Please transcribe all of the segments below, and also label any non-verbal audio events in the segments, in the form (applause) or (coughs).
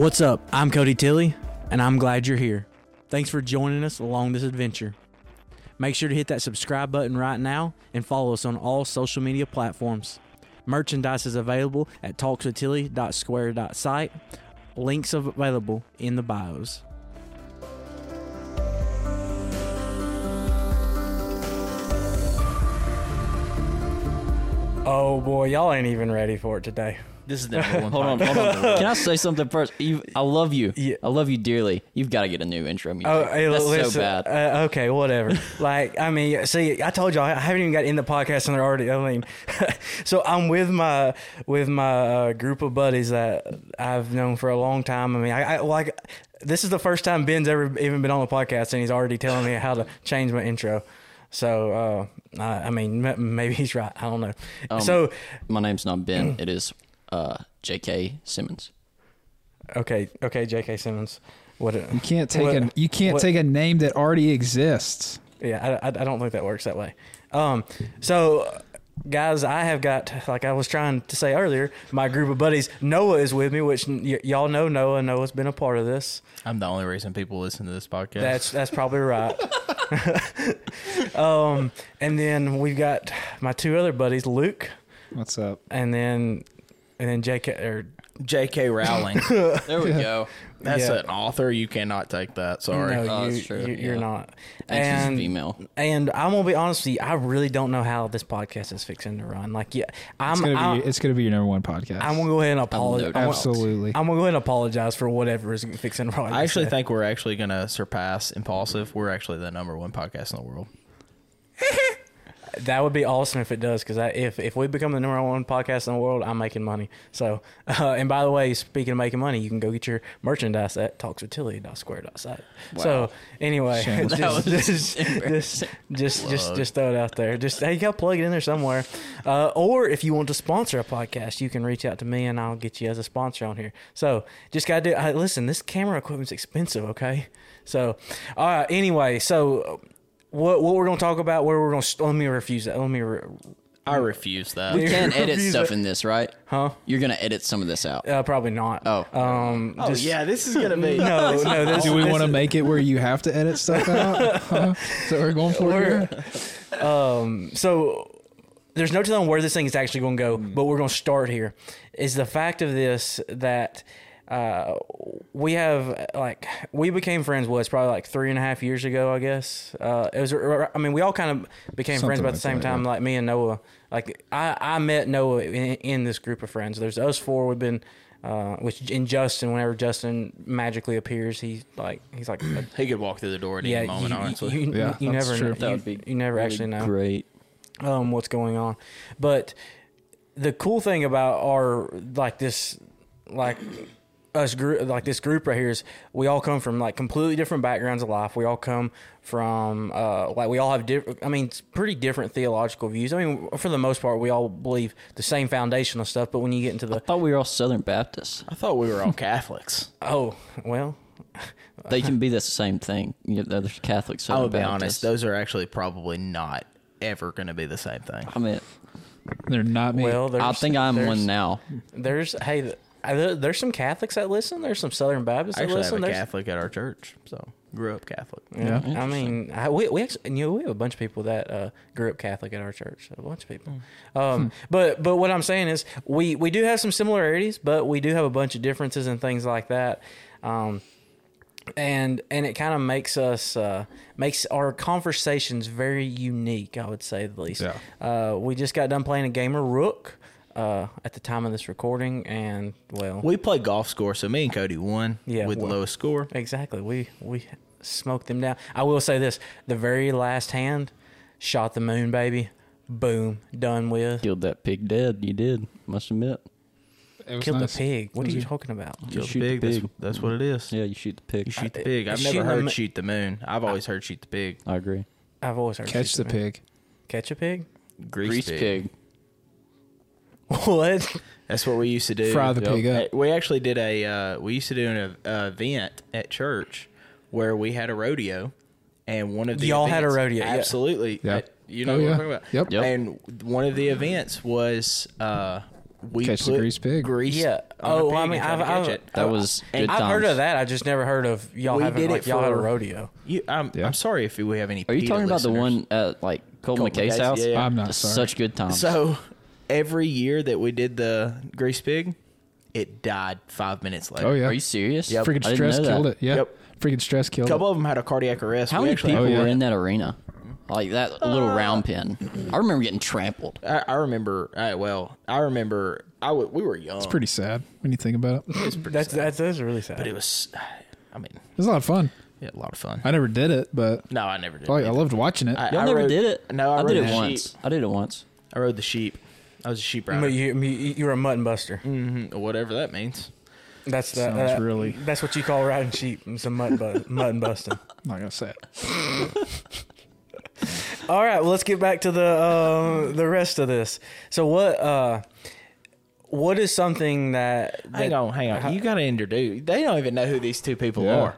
What's up? I'm Cody Tilly, and I'm glad you're here. Thanks for joining us along this adventure. Make sure to hit that subscribe button right now and follow us on all social media platforms. Merchandise is available at talkswithtilly.square.site. Links available in the bios. Oh boy, y'all ain't even ready for it today. This is number (laughs) one. Hold on, hold on. Can I say something first? You, I love you. Yeah. I love you dearly. You've got to get a new intro music. Oh, hey, That's listen, so bad. Uh, okay, whatever. (laughs) like, I mean, see, I told y'all I haven't even got in the podcast, and they're already. I mean, (laughs) so I'm with my with my uh, group of buddies that I've known for a long time. I mean, I, I like this is the first time Ben's ever even been on the podcast, and he's already telling me how to change my intro. So, uh, I, I mean, m- maybe he's right. I don't know. Um, so, My name's not Ben. (clears throat) It is uh, J.K. Simmons. okay, okay, J.K. Simmons. What? You can't take what- a you can't what- take a name that already exists. Yeah, I, I, I don't think that works that way. Um, so, guys, I have got, like I was trying to say earlier, my group of buddies. Noah is with me, which y- y'all know Noah. Noah's been a part of this. I'm the only reason people listen to this podcast. That's that's probably right. (laughs) um, and then we've got my two other buddies, Luke, What's up? and then and then Jk or J.K. Rowling. (laughs) There we go. That's Yeah. an author. You cannot take that. Sorry. no, Oh, you, that's true, you you're yeah. not. And she's female. and I'm gonna be honest with you, I really don't know how this podcast is fixing to run. Like, yeah, I'm. It's gonna I'm- be it's gonna be your number one podcast. I'm gonna go ahead and apologize. I'm, doubt. Absolutely. I'm gonna go ahead and apologize for whatever is fixing to run. I actually think we're actually going to surpass Impulsive. We're actually the number one podcast in the world. (laughs) that would be awesome if it does. Because if if we become the number one podcast in the world, I'm making money. So, uh, and by the way, speaking of making money, you can go get your merchandise at talkswithtilly.square.site. So, Wow. anyway, Shameless. (laughs) That was just, just, just, just, just, just throw it out there. Just hey, you got to plug it in there somewhere. Uh, or if you want to sponsor a podcast, you can reach out to me and I'll get you as a sponsor on here. So just got to do. Uh, listen, this camera equipment's expensive. Okay, so all right. Anyway, so what what we're gonna talk about? Where we're gonna st- let me refuse that. Let me, re- I refuse that. We can't (laughs) edit Refuse stuff it. in this, right? huh? You're gonna edit some of this out. Uh, probably not. Oh. um, oh, just- yeah. This is going to be. (laughs) No, no. (laughs) This, Do we want to make it where you have to edit stuff out? Huh? Is that we're going for We're- here? um, so there's no telling where this thing is actually going to go, but we're going to start here. Is the fact of this that uh, we have like we became friends was probably like three and a half years ago, I guess. Uh, it was. I mean, we all kind of became friends Something about the same that, time. yeah. Like me and Noah. Like I, I met Noah in, in this group of friends. There's us four. We've been. Uh, which in Justin, whenever Justin magically appears, he's like he's like a He could walk through the door at yeah, any moment, you, honestly. you, Yeah, you that's never true. know. That You, would be you never really actually know Great. um, what's going on. But the cool thing about our like this, like us group, like this group right here is we all come from like completely different backgrounds of life. We all come from uh, like we all have different. I mean, it's pretty different theological views. I mean, for the most part, we all believe the same foundational stuff. But when you get into the I thought we were all Southern Baptists. I thought we were all Catholics. oh well, They can be the same thing. You know, There's Catholic I Southern will be Baptists. honest. Those are actually probably not ever going to be the same thing. I mean, They're not me. well, I think I'm one now. There's hey. Th- there- There's some Catholics that listen. There's some Southern Baptists I that actually have listen. a There's, Catholic at our church, so grew up Catholic. Yeah, Yeah. I mean, I, we we actually, you know, we have a bunch of people that uh, grew up Catholic at our church. A bunch of people. Um, but but what I'm saying is, we we do have some similarities, but we do have a bunch of differences and things like that. Um, and and it kind of makes us uh, makes our conversations very unique. I would say the least. Yeah. Uh, we just got done playing a game of Rook. Uh, at the time of this recording, and well, We played golf score, so me and Cody won Yeah, with the lowest score. Exactly. We we smoked them down. I will say this: the very last hand shot the moon, baby. Boom, done with. Killed that pig dead. You did. Must admit. It Killed nice. the pig. What are you talking about? Kill the shoot the pig. That's, that's what it is. Yeah, you shoot the pig. You shoot the I- pig. I've never the heard mo- shoot the moon. I've always heard shoot the pig. I agree. I've always heard Catch shoot the moon. pig. Catch a pig. Grease, Grease pig. pig. (laughs) What? That's what we used to do. Fry the pig up. We actually did a. Uh, we used to do an uh, event at church where we had a rodeo, and one of the Y'all had a events- rodeo, yeah. Absolutely. Yeah. You know Oh, what yeah. I'm talking about. Yep. Yep. And one of the events was uh, we Catch the put grease pig. Grease. Yeah. on a Oh, pig I and mean, tried I've- catch I've- it. That was good I've times. heard of that. I just never heard of y'all We having did like it y'all had a for- rodeo. You, I'm, Yeah. I'm sorry if we have any. Are you PETA talking about the listeners. one at like Colt Colt McKay's McKay's, house? yeah, yeah. I'm not sorry. Such good times. So every year that we did the grease pig, it died five minutes later. Oh yeah. Are you serious? Yep. Freaking I didn't stress know that. killed it. Yeah. Yep. Freaking stress killed. A couple it. of them had a cardiac arrest. How We many actually- people Oh, yeah. were in that arena? Like that little uh, round pen. I remember getting trampled. I, I remember. I, well, I remember. I w- we were young. It's pretty sad when you think about it. That's that's, that's really sad. but it was. I mean, It was a lot of fun. yeah, a lot of fun. I never did it, but no, I never did. oh, I loved watching it. I- Y'all I never rode- did it? No, I, I rode did it the once. I did it once. I rode the sheep. I was a sheep But rider. you, you you were a mutton buster. Mhm, whatever that means. That's the, Sounds uh, really- That's what you call riding sheep. It's a mutton bu- (laughs) mutton busting. I'm not gonna say it. All right, well, let's get back to the uh, the rest of this. So what uh, what is something that, that Hang on, hang on. You got to introduce. They don't even know who these two people Yeah. are.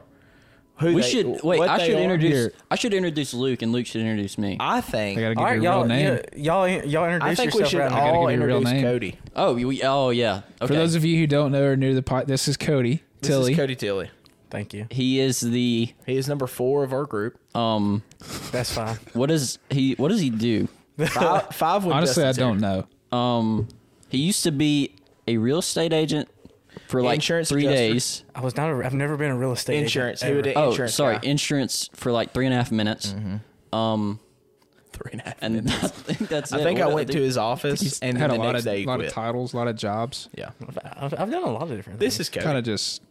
Who We they- should wait. what I should introduce. Here. I should introduce Luke, and Luke should introduce me. I think. I gotta give All right, you a real name. y'all, y'all introduce I think we should right all give real introduce name. Cody. oh, we, oh yeah. Okay. For those of you who don't know or new to the pot, this is Cody This Tilly. is Cody Tilly. Thank you. he is the He is number four of our group. um. That's fine. What does he? What does he do? Five, five with Honestly, I don't here. know. Um, he used to be a real estate agent for like Insurance three adjuster. days. I was not. A, I've never been a real estate Insurance. Agent, would ever. Oh, insurance sorry, guy. insurance for like three and a half minutes. Um, Three and a half. and (laughs) minutes. I think that's. I it. think I What- went to his office He's and had a lot of day he lot of titles, a lot of jobs. Yeah. I've, I've done a lot of different. This things. is Kind of just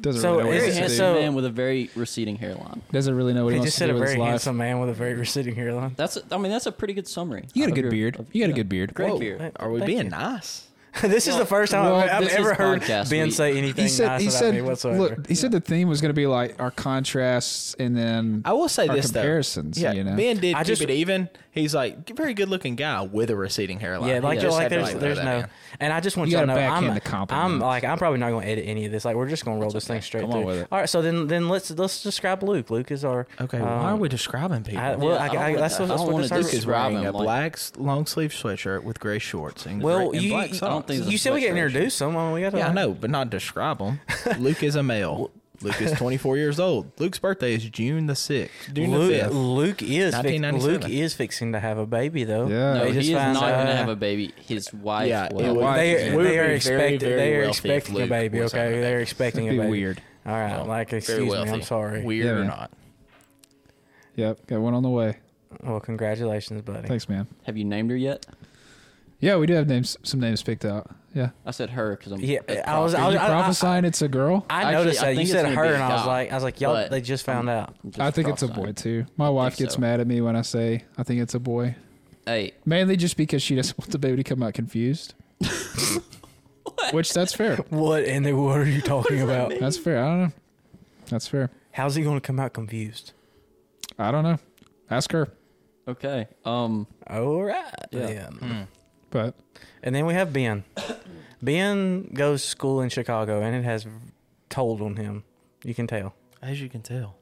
doesn't So really know what is very it- to handsome so- do. man with a very receding hairline. Doesn't really know what he, He wants just to said do a with his very life. handsome man with a very receding hairline. That's. I mean, that's a pretty good summary. You got a good your- beard. of- You got a good beard. Great Whoa, beard. Are we Thank being you. nice? (laughs) this is the first time well, I've, I've ever heard podcast Ben week. say anything He said nice he about said me whatsoever. look he said the theme was going to be like our contrasts and then I will say our this comparisons. though. Yeah, you know, Ben did I keep just- it even. He's like very good looking guy with a receding hairline. yeah, like, He just like there's like, there's no, man. and I just want You you to know I'm, the compliment. I'm like I'm probably not going to edit any of this. Like we're just going to roll this thing straight Come through. on with it. All right, so then then let's let's describe Luke. Luke is our Okay, um, why are we describing people? I, well, Yeah, I, I I, wanna- that's what, I that's don't what wanna this is. Luke is describe wearing a like- black long sleeve sweatshirt with gray shorts and, Well, gray, and you black you, socks. I don't think you said we get sweatshirt. introduced someone. We got to. yeah, I know, but not describe them. Luke is a male. (laughs) Luke is 24 years old. Luke's birthday is June the 6th. June the Luke, 5th. Luke is fix, 1997. Luke is fixing to have a baby though. Yeah. No, They he is found not going to out- have a baby. His wife. Yeah, will. it would- They, We would they are be very, expecting. very They are wealthy if expecting a Luke baby. was Okay, having a they're baby. expecting That'd a be baby. weird. All right, Well, like very excuse me. I'm sorry. Weird Yeah, or man. not. Yep, got one on the way. Well, congratulations, buddy. Thanks, man. Have you named her yet? Yeah, we do have names, some names picked out. Yeah, I said her because I'm. Yeah, I was- proper. I Are was- you prophesying it's a girl? I Actually, noticed I that you think said gonna her, be a and I was guy, like, I was like, y'all, but they just found out. I'm just I think it's a prophesying. boy too. My wife gets so. mad at me when I say I think it's a boy, Hey, mainly just because she doesn't (laughs) want the baby to come out confused. (laughs) Which that's fair. What in the world are you (laughs) talking about? That's fair. I don't know. That's fair. How's he going to come out confused? I don't know. Ask her. okay. Um, All right, Yeah. then. But And then we have Ben. (coughs) Ben goes to school in Chicago, and it has told on him. You can tell. As you can tell.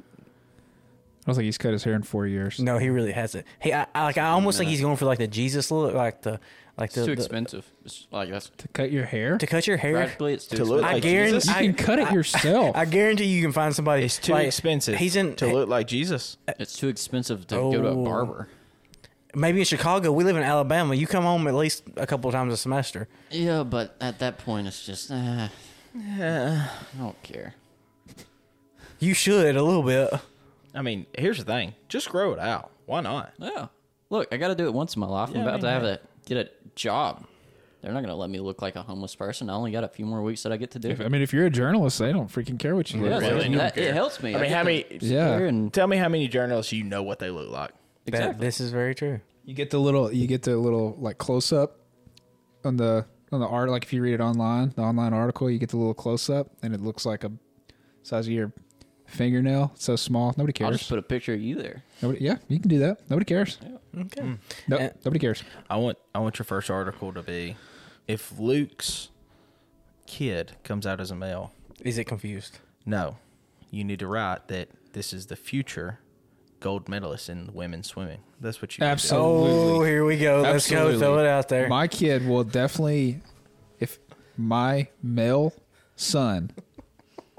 I don't think he's cut his hair in four years. No, he really hasn't. He, I, I like, I almost think he's going for like the Jesus look, like the, like it's the, too the- expensive. It's like that's To cut your hair, to cut your hair. practically it's too To look expensive. I like guarantee Jesus? you can cut it yourself. I guarantee you can find somebody. It's too like, expensive He's in to look like Jesus. It's too expensive to oh. go to a Oh. barber. Maybe in Chicago. We live in Alabama. You come home at least a couple times a semester. Yeah, but at that point, it's just, uh, I don't care. You should a little bit. I mean, here's the thing. Just grow it out. Why not? Yeah. Look, I got to do it once in my life. Yeah, I'm I about mean, to have hey. to get a job. They're not going to let me look like a homeless person. I only got a few more weeks that I get to do. If- I mean, if you're a journalist, they don't freaking care what you look so like. you that- it helps me. I mean, how many? Yeah. and Tell me how many journalists you know what they look like. That, Exactly. this is very true. You get the little, you get the little like close up on the on the art. Like if you read it online, the online article, you get the little close up, and it looks like a size of your fingernail. It's so small, nobody cares. I'll just put a picture of you there. Nobody, yeah, you can do that. Nobody cares. Okay. Mm. Mm. No, And- nobody cares. I want I want your first article to be if Luke's kid comes out as a male. Is it confused? No. You need to write that this is the future gold medalist in women's swimming. That's what you do. Absolutely. Oh, here we go. Let's go. Throw it out there. My kid will definitely, if my male son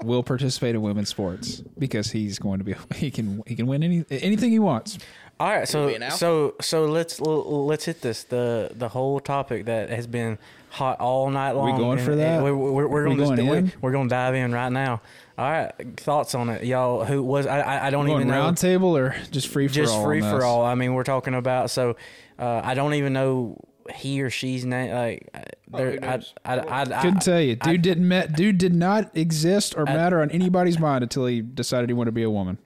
will participate in women's sports because he's going to be (laughs) he can he can win any anything he wants. All right, so we an alpha? so so let's let's hit this the the whole topic that has been hot all night long. We going And- for that? We're, we're, we're We going going to in? we're, we're going to dive in right now. All right, thoughts on it, y'all? Who was I? I, I don't Going even know. round table or just free for Just all. free for all. I mean, we're talking about so uh, I don't even know he or she's name. Like, uh, there, I, I, I, I, Couldn't tell you. I- Dude didn't met. Dude did not exist or matter on anybody's mind until he decided he wanted to be a woman.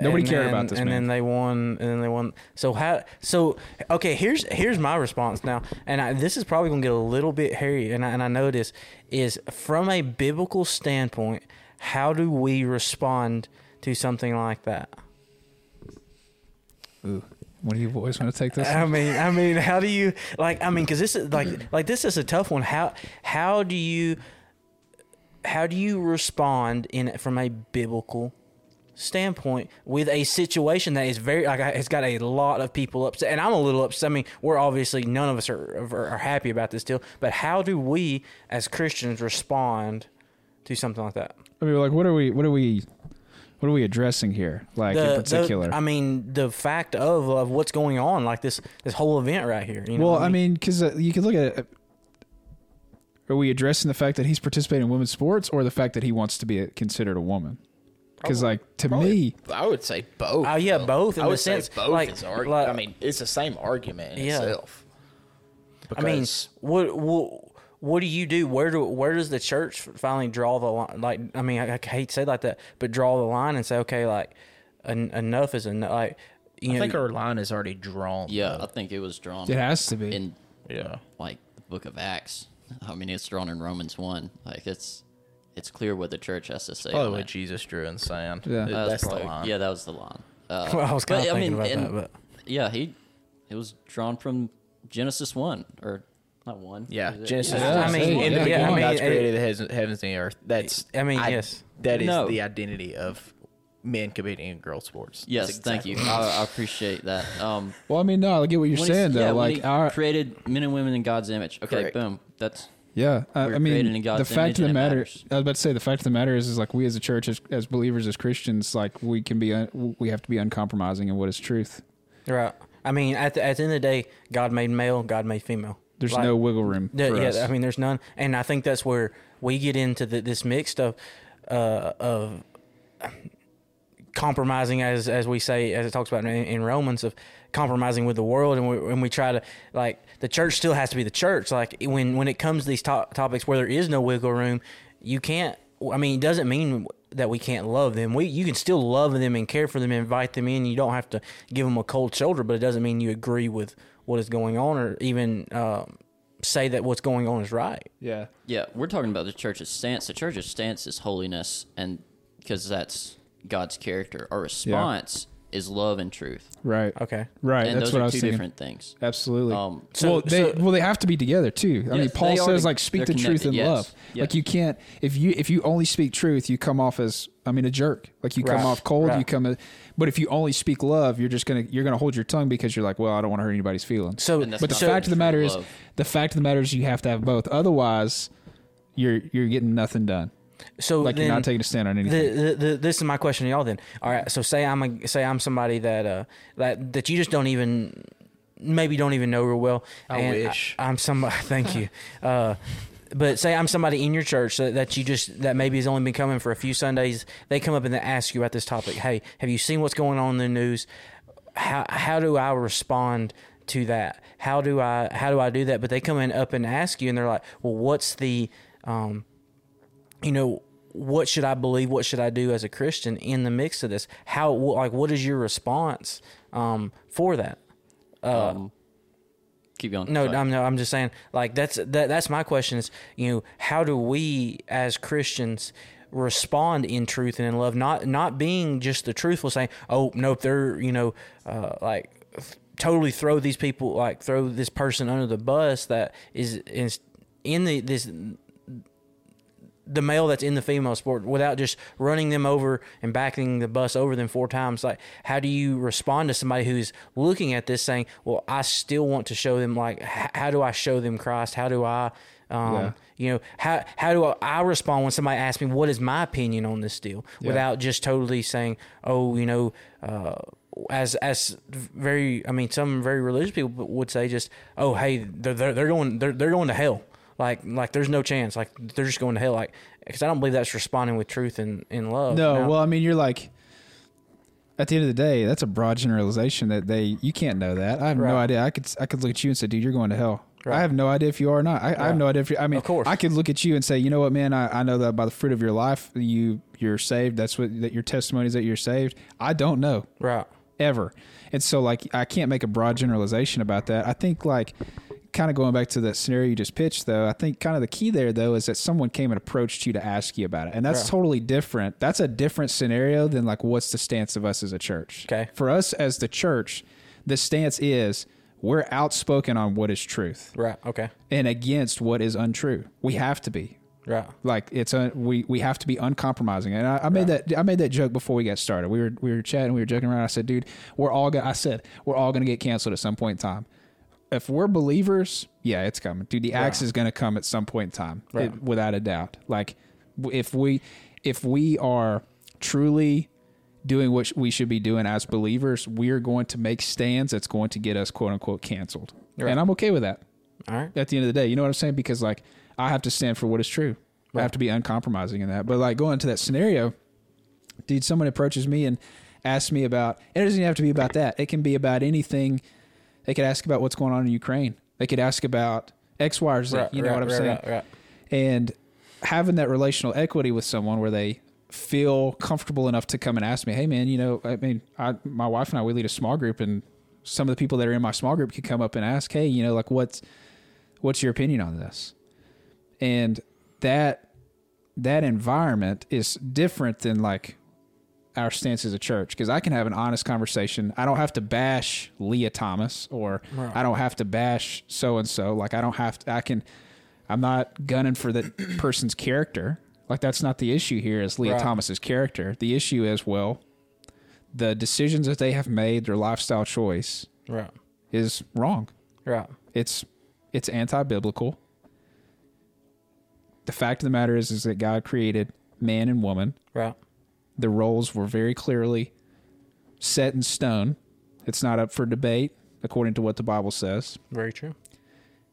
Nobody cared then- about this man. and man. then they won and then they won so how so okay here's here's my response now and I, this is probably gonna get a little bit hairy and I, and I know this is from a biblical standpoint how do we respond to something like that Ooh, one of you boys want to take this? I mean, I mean, how do you like? I mean, because this is like, (clears throat) like this is a tough one. How how do you how do you respond in from a biblical standpoint with a situation that is very like it's got a lot of people upset, and I'm a little upset. I mean, we're obviously none of us are are, are happy about this deal, but how do we as Christians respond to something like that? I mean, like, what are we? What are we? What are we addressing here? Like The- in particular? the, I mean, the fact of of what's going on, like this this whole event right here. You know well, I mean, because uh, you could look at it. Are we addressing the fact that he's participating in women's sports, or the fact that he wants to be a, considered a woman? Because, like, to me, I would say both. Oh, yeah, both in I the would sense, say both like- is argu- like- I mean, it's the same argument in Yeah. itself. I mean, what what what do you do? Where do where does the church finally draw the line? Like, I mean, I, I hate to say it like that, but draw the line and say, okay, like, en- enough is enough. Like, you I know, think our line is already drawn. Yeah, I think it was drawn it has to be. in yeah. like the book of Acts. I mean, it's drawn in Romans one. Like it's it's clear what the church has to say. Probably what. Jesus drew in sand. Yeah. That was That's the line. Yeah, that was the line. Uh, Well, (laughs) I was but, kinda thinking about and- that, but- yeah, he it was drawn from Genesis one or not one. Yeah, Is it? Genesis. Yeah, I mean, in yeah, the yeah, beginning, I mean, God's created the heavens, heavens and the earth. That's. I mean, yes. That is No. the identity of men competing in girl sports. Yes, That's thank you. what it is. I, I appreciate that. Um, well, I mean, no, I get what you're saying though. yeah, like, he our, created men and women in God's image. Okay, Correct. boom. That's yeah, I, I mean, created in the fact of the matter, matters. I was about to say, the fact of the matter is, is like we as a church, as, as believers, as Christians, like we can be, un, we have to be uncompromising in what is truth. right. I mean, at the, at the end of the day, God made male, God made female. There's Like, no wiggle room. For yeah, us. I mean, there's none, and I think that's where we get into the, this mix of uh, of compromising, as as we say, as it talks about in, in Romans, of compromising with the world, and we and we try to like the church still has to be the church. Like when when it comes to these to- topics where there is no wiggle room, you can't. I mean, it doesn't mean that we can't love them. We you can still love them and care for them, and invite them in. You don't have to give them a cold shoulder, but it doesn't mean you agree with what is going on or even. Um, say that what's going on is right. yeah. Yeah, we're talking about the church's stance. The church's stance is holiness, and because that's God's character. Our response is love and truth, Right. Okay. Right. and That's those what are I was two thinking. different things. Absolutely. Um, So- well, they so- well they have to be together too. I mean, Paul they are says to- like speak the truth in yes. love. Yes. Like you can't if you if you only speak truth, you come off as I mean a jerk. Like you come off cold. You come. But if you only speak love, you're just gonna you're gonna hold your tongue because you're like, well, I don't want to hurt anybody's feelings. So, but the so, fact of the matter is, the fact of the matter is, you have to have both. Otherwise, you're you're getting nothing done. So Like then you're not taking a stand on anything. the, the, the, this is my question to y'all. Then, all right. So say I'm a say I'm somebody that uh that that you just don't even maybe don't even know real well. I and wish. I, am somebody. (laughs) Thank you. Uh, but say I'm somebody in your church that, that you just that maybe has only been coming for a few Sundays. They come up and they ask you about this topic. Hey, have you seen what's going on in the news? How how do I respond to that? How do I how do I do that? But they come in up and ask you, and they're like, well, what's the um, you know, what should I believe? What should I do as a Christian in the mix of this? How like what is your response um, for that? um, keep going. No, Sorry. I'm no, I'm just saying like that's that that's my question is you know how do we as Christians respond in truth and in love not not being just the truthful saying oh nope they're you know uh, like totally throw these people like throw this person under the bus that is is in the this the male that's in the female sport without just running them over and backing the bus over them four times like how do you respond to somebody who's looking at this saying well i still want to show them like h- how do i show them christ? How do i um, Yeah. you know how how do I, I respond when somebody asks me what is my opinion on this deal? Without just totally saying oh you know uh, as as very I mean some very religious people would say just oh hey they're they're, they're going they're, they're going to hell like like there's no chance like they're just going to hell like because I don't believe that's responding with truth and in love No, well, I mean, you're like, at the end of the day, that's a broad generalization that they you can't know that. I have no idea. I could I could look at you and say, dude, you're going to hell. Right. I have no idea if you are or not. I, I have no idea if you. I mean, Of course. I could look at you and say, you know what, man, I, I know that by the fruit of your life, you you're saved. That's what that your testimony is that you're saved. I don't know right ever. And so like I can't make a broad generalization about that. I think like kind of going back to the scenario you just pitched though, I think kind of the key there though is that someone came and approached you to ask you about it. And that's Yeah. totally different. That's a different scenario than like what's the stance of us as a church. Okay. For us as the church, the stance is we're outspoken on what is truth right okay and against what is untrue. We have to be. right Like it's a we we have to be uncompromising, and I, I made that I made that joke before we got started. We were we were chatting, we were joking around. I said, "Dude, we're all gonna." I said, "We're all gonna get canceled at some point in time." If we're believers, yeah, it's coming, dude. The axe is gonna come at some point in time, Right. it- without a doubt. Like if we if we are truly doing what we should be doing as believers, we are going to make stands that's going to get us quote unquote canceled, Right. and I'm okay with that all right at the end of the day. You know what I'm saying? Because like I have to stand for what is true. I have to be uncompromising in that. But like going to that scenario, dude, someone approaches me and asks me about it doesn't even have to be about that. It can be about anything. They could ask about what's going on in Ukraine. They could ask about X, Y, or Z. right you know right, what I'm right, saying? And having that relational equity with someone where they feel comfortable enough to come and ask me, "Hey, man, you know, I mean, I, my wife and I we lead a small group, and some of the people that are in my small group could come up and ask, "Hey, you know, like what's what's your opinion on this?" And that that environment is different than like our stance as a church because I can have an honest conversation. I don't have to bash Lia Thomas or I don't have to bash so and so. Like I don't have to. I can. I'm not gunning for the (clears throat) person's character. Like that's not the issue here. Is Lia Right. Thomas's character? The issue is well, the decisions that they have made, their lifestyle choice right is wrong. right It's it's anti-biblical. The fact of the matter is, is that God created man and woman. right The roles were very clearly set in stone. It's not up for debate, according to what the Bible says. very true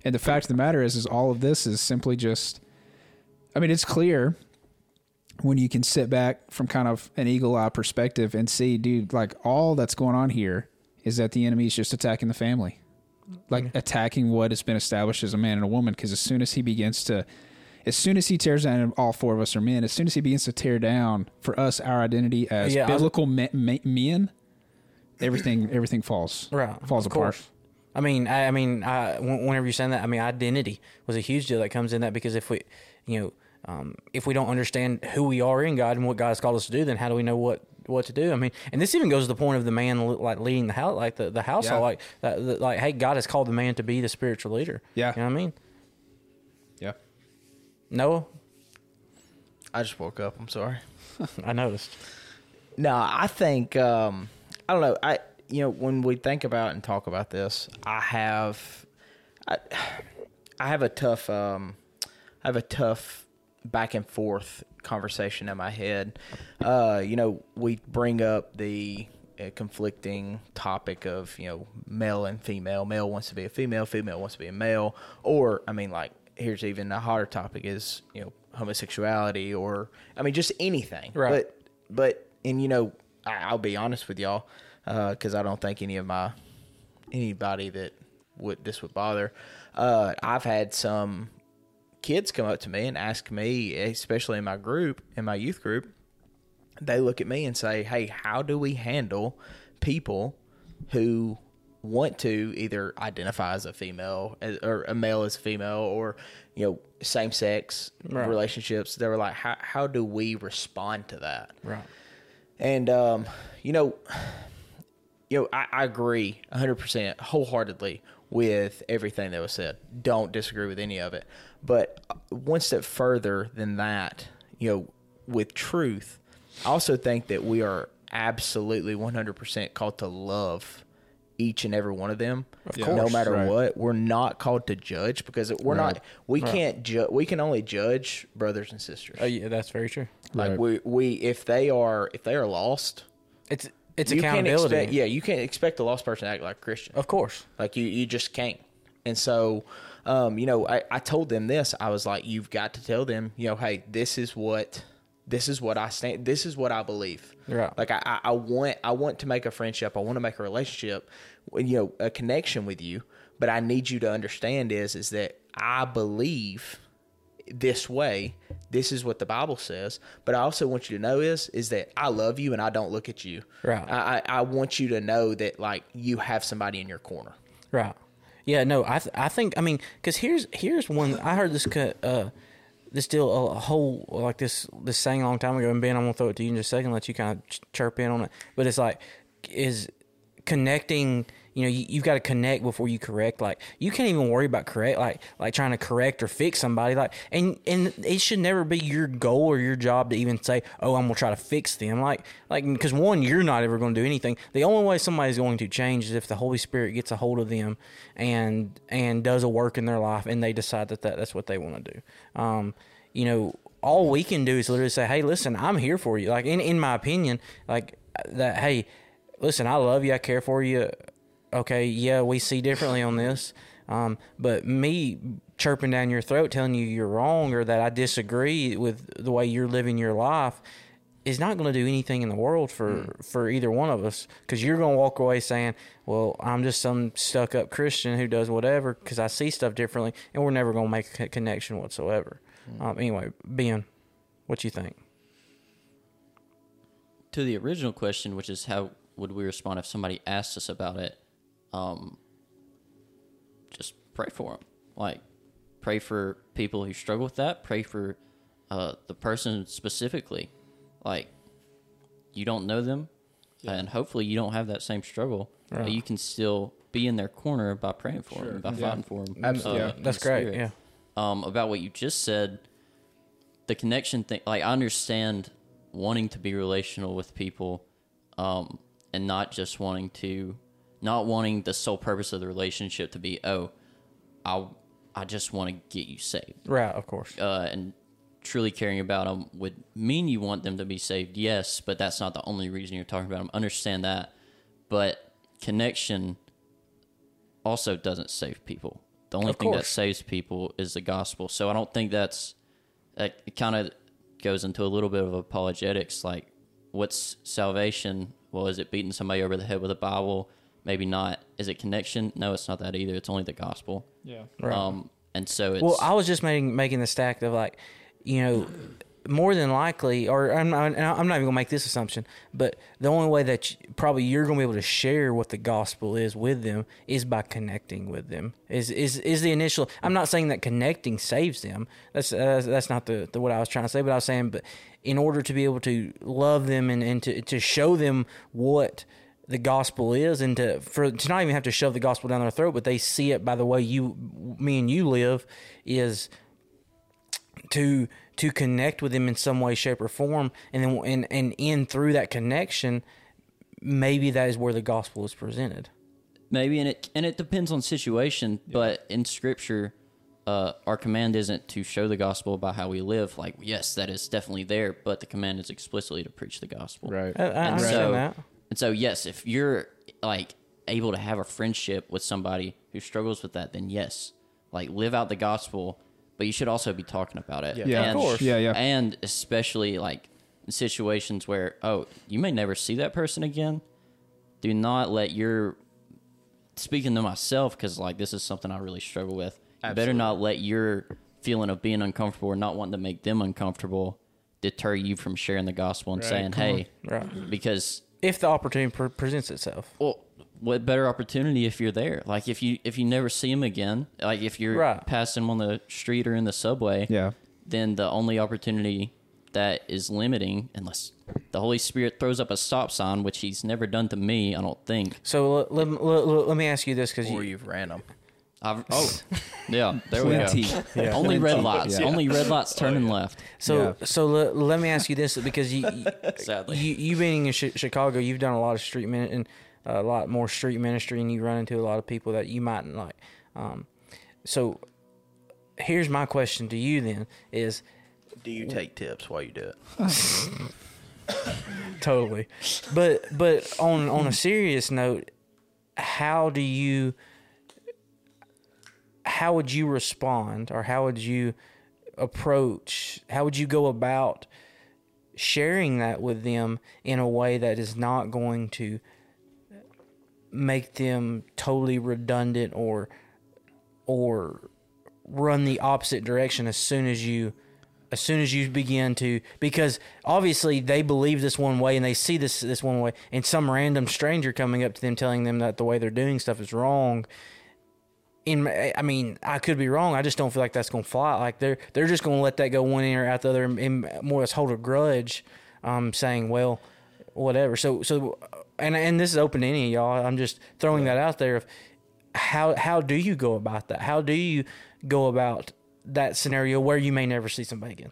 And the fact of the matter is, is all of this is simply just. I mean, it's clear when you can sit back from kind of an eagle eye perspective and see, dude, like all that's going on here is that the enemy is just attacking the family, like mm-hmm. attacking what has been established as a man and a woman. Because as soon as he begins to, as soon as he tears down, all four of us are men. As soon as he begins to tear down for us our identity as Yeah, biblical me- me- men, everything (clears throat) everything falls right falls apart. course. I mean, I, I mean, I, whenever you're saying that, I mean, identity was a huge deal that comes in that because if we, you know, um, if we don't understand who we are in God and what God has called us to do, then how do we know what what to do? I mean, and this even goes to the point of the man like leading the house, like the the household, Yeah. like that, that- like hey, God has called the man to be the spiritual leader. Yeah. you know what I mean? Noah, I just woke up. I'm sorry. (laughs) I noticed. No, I think um, I don't know. I you know when we think about and talk about this, I have I, I have a tough um, I have a tough back and forth conversation in my head. Uh, you know, we bring up the uh, conflicting topic of you know male and female. Male wants to be a female. Female wants to be a male. Or I mean, like here's even a hotter topic is you know homosexuality or I mean just anything. Right. But but and you know I, I'll be honest with y'all because I don't think any of my anybody that would this would bother. Uh, I've had some kids come up to me and ask me, especially in my group, in my youth group, they look at me and say, "Hey, how do we handle people who want to either identify as a female as, or a male as a female or you know same sex Right. relationships?" They were like, "How how do we respond to that?" Right. And um, you know, you know, I, I agree 100% wholeheartedly with everything that was said. Don't disagree with any of it. But uh, one step further than that, you know, with truth, I also think that we are absolutely 100% called to love each and every one of them no course, matter right. what we're not called to judge because we're Right. not we can't ju- we can only judge brothers and sisters Oh yeah, that's very true. like Right. we we if they are if they are lost It's it's you can't accountability. expect yeah you can't expect a lost person to act like a christian Of course. like you, you just can't. And so, um, you know, I, I told them this. I was like, you've got to tell them, you know, hey, this is what this is what I stand. This is what I believe. Right. Like I, I, I want I want to make a friendship. I want to make a relationship. You know, a connection with you. But I need you to understand is is that I believe this way. This is what the Bible says. But I also want you to know is is that I love you and I don't look at you. Right. I, I I want you to know that like you have somebody in your corner. Right. Yeah. No. I th- I think. I mean, because here's here's one. I heard this cut. Uh, this still a whole like this this saying a long time ago. And Ben, I'm gonna throw it to you in just a second. Let you kind of ch- chirp in on it. But it's like is connecting. You know, you, you've got to connect before you correct. Like you can't even worry about correct, like like trying to correct or fix somebody. Like and and it should never be your goal or your job to even say, "Oh, I'm gonna try to fix them." Like like because one, you're not ever to do anything. The only way somebody's going to change is if the Holy Spirit gets a hold of them and and does a work in their life, and they decide that, that that's what they want to do. Um, you know, all we can do is literally say, "Hey, listen, I'm here for you." Like in in my opinion, like that. Hey, listen, I love you. I care for you. Okay, yeah, we see differently on this. Um, but me chirping down your throat, telling you you're wrong or that I disagree with the way you're living your life, is not going to do anything in the world for for either one of us. Because you're going to walk away saying, "Well, I'm just some stuck up Christian who does whatever because I see stuff differently," and we're never going to make a connection whatsoever. Um, anyway, Ben, what you think? to the original question, which is how would we respond if somebody asked us about it? Um, just pray for them. Like, pray for people who struggle with that. Pray for uh, the person specifically. Like, you don't know them, and hopefully you don't have that same struggle. Right. But you can still be in their corner by praying for them, by Yeah. fighting for them. Absolutely. Yeah. That's great. Yeah. um, about what you just said, the connection thing. Like I understand wanting to be relational with people, um, and not just wanting to, not wanting the sole purpose of the relationship to be, oh, I, I just want to get you saved, Right. Of course. uh, and truly caring about them would mean you want them to be saved. Yes, but that's not the only reason you're talking about them. Understand that, but connection also doesn't save people. The only Of thing that saves people is the gospel. So I don't think that's that kind of goes into a little bit of apologetics like what's salvation? Well, is it beating somebody over the head with a Bible? Maybe not. Is it connection? No, it's not that either. It's only the gospel. Yeah. Right. Um and so it's Well, I was just making making the stack of like, you know, more than likely, or I'm not, I'm not even gonna make this assumption, but the only way that you, probably you're gonna be able to share what the gospel is with them is by connecting with them. Is is is the initial? I'm not saying that connecting saves them. That's uh, that's not the, the what I was trying to say. But I was saying, but in order to be able to love them and, and to to show them what the gospel is and to for to not even have to shove the gospel down their throat but they see it by the way you me and you live is to to connect with them in some way shape or form and then and and in through that connection maybe that is where the gospel is presented Maybe, and it and it depends on situation. But in Scripture, uh, our command isn't to show the gospel by how we live. Like, yes, that is definitely there, but the command is explicitly to preach the gospel. Right. I, I And understand so, that and so, yes, if you're like able to have a friendship with somebody who struggles with that, then yes, like live out the gospel. But you should also be talking about it. Yeah, of and, course. Yeah, yeah. And especially like in situations where oh, you may never see that person again. Do not let your speaking to myself because like this is something I really struggle with. You better not let your feeling of being uncomfortable or not wanting to make them uncomfortable deter you from sharing the gospel and Right, saying, "Hey," right because if the opportunity pre- presents itself well, what better opportunity if you're there? Like if you if you never see him again, like if you're Right. passing him on the street or in the subway, Yeah. then the only opportunity that is limiting, unless the Holy Spirit throws up a stop sign, which He's never done to me, I don't think. so let, let, let, let me ask you this because or you, you've ran them. I've, oh, (laughs) yeah, there we Plenty. go. Yeah. Only red Plenty. lights. Yeah. Only red lights turning left. So Yeah. so le- let me ask you this because you, you (laughs) Sadly. you you being in Chi- Chicago, you've done a lot of street min- and a lot more street ministry, and you run into a lot of people that you mightn't like. Um, so here's my question to you: Then is Do you take tips while you do it? (laughs) totally, but but on on a serious note, how do you? How would you respond, or how would you approach? How would you go about sharing that with them in a way that is not going to make them totally redundant or or run the opposite direction as soon as you as soon as you begin to because obviously they believe this one way and they see this this one way and some random stranger coming up to them telling them that the way they're doing stuff is wrong in I mean, I could be wrong. I just don't feel like that's going to fly. Like they're they're just going to let that go one ear out the other, and, and more or less hold a grudge, um, saying, "Well, whatever." So so, and and this is open to any of y'all. I'm just throwing that out there. Of how how do you go about that? How do you go about that scenario where you may never see somebody again?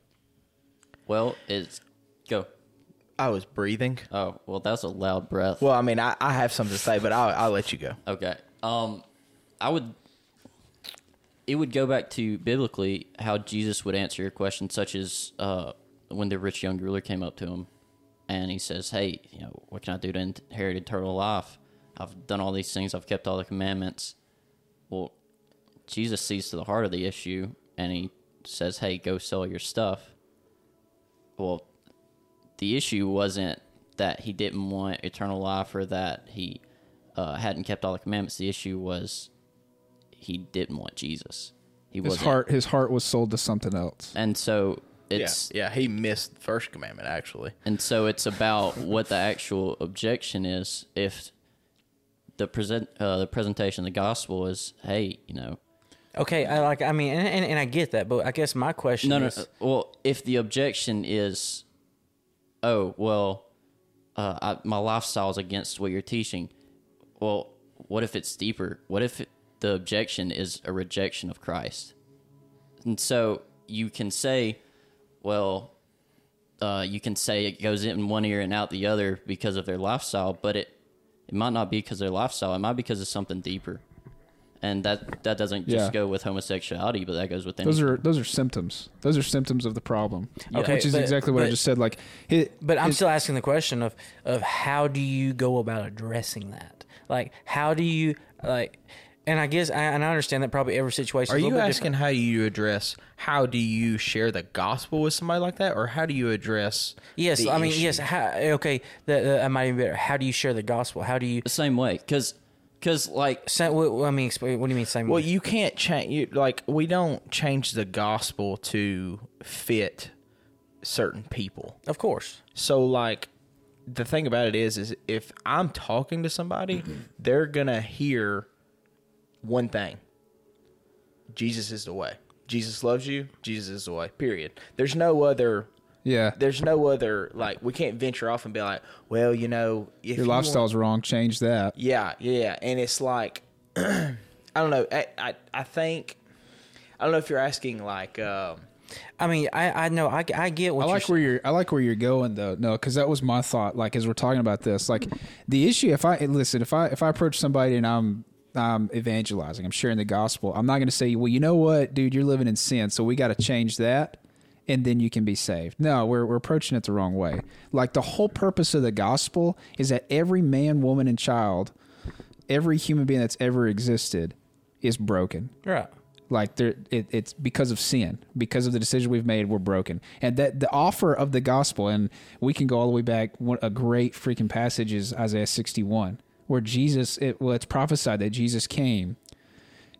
Well, it's go. I was breathing. Oh, well, that's a loud breath. Well, I mean, I, I have something to say, but I'll, I'll let you go. Okay. Um, I would. It would go back to biblically how Jesus would answer your question, such as uh, when the rich young ruler came up to him, and he says, "Hey, you know, what can I do to inherit eternal life? I've done all these things. I've kept all the commandments." Well, Jesus sees to the heart of the issue, and he says, "Hey, go sell your stuff." Well, the issue wasn't that he didn't want eternal life or that he uh, hadn't kept all the commandments. The issue was he didn't want Jesus. He His wasn't. heart, his heart was sold to something else. and so it's yeah, yeah, he missed the first commandment actually. and so it's about what the actual objection is. If the present uh, the presentation of the gospel is, hey, you know, Okay, I like. I mean, and, and, and I get that, but I guess my question no, no. is, uh, Well, if the objection is, oh, well, uh, I, my lifestyle is against what you're teaching. Well, what if it's deeper? What if it, the objection is a rejection of Christ? And so you can say, well, uh, you can say it goes in one ear and out the other because of their lifestyle, but it it might not be because of their lifestyle. It might be because of something deeper. And that that doesn't just Yeah. go with homosexuality, but that goes with Those anything. are those are symptoms. Those are symptoms of the problem. Okay, which is but- exactly what I just said. Like, it, But I'm it- still asking the question of of how do you go about addressing that? Like, how do you like? And I guess, I, and I understand that probably every situation. Are a you little bit asking how you address how do you share the gospel with somebody like that, or how do you address? Yes, the I mean, issue? yes. How, okay, that, that might even better. How do you share the gospel? How do you? the same way because because like Sa- what, what- I mean, explain- what do you mean? Same. Well, way? you can't change. You like we don't change the gospel to fit certain people. of course. So like the thing about it is is if I'm talking to somebody, mm-hmm. they're going to hear one thing. Jesus is the way. Jesus loves you. Jesus is the way. Period. There's no other yeah, there's no other like we can't venture off and be like, well, you know, if your you want- lifestyle's wrong. Change that. yeah, yeah, and it's like (clears throat) I don't know. I, I I think I don't know if you're asking like um I mean, I I know I, I get what I you're like where you're. I like where you're going though. No, because that was my thought. Like as we're talking about this, like the issue. If I listen, if I if I approach somebody and I'm I'm evangelizing, I'm sharing the gospel. I'm not going to say, well, you know what, dude, you're living in sin, so we got to change that, and then you can be saved. No, we're we're approaching it the wrong way. Like the whole purpose of the gospel is that every man, woman, and child, every human being that's ever existed, is broken. right. Like there, it, it's because of sin, because of the decision we've made, we're broken, and that the offer of the gospel, and we can go all the way back. One, a great freaking passage is Isaiah sixty-one, where Jesus, it, well, it's prophesied that Jesus came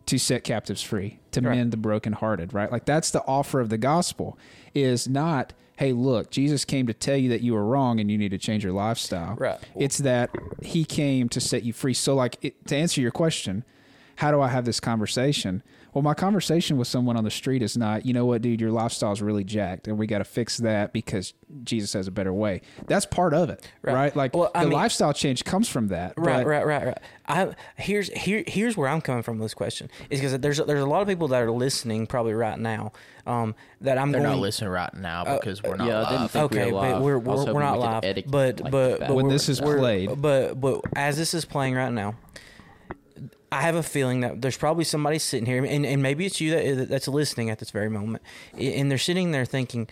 to set captives free, to Right. mend the brokenhearted. Right, like that's the offer of the gospel. Is not, hey, look, Jesus came to tell you that you were wrong and you need to change your lifestyle. Right. It's that He came to set you free. So, like, it, to answer your question, how do I have this conversation? Well, my conversation with someone on the street is not, you know what, dude, your lifestyle is really jacked, and we got to fix that because Jesus has a better way. That's part of it, right? Right. Like Well, the mean- lifestyle change comes from that, Right, but- right, right, right. I here's here here's where I'm coming from with this question is because there's there's a lot of people that are listening probably right now um, that I'm They're going. not listening right now because we're not yeah, I didn't live. think we okay, were but live. we're we're, we're not we live. But like, but but When this is we're- played. but but as this is playing right now, I have a feeling that there's probably somebody sitting here, and, and maybe it's you that, that's listening at this very moment, and they're sitting there thinking,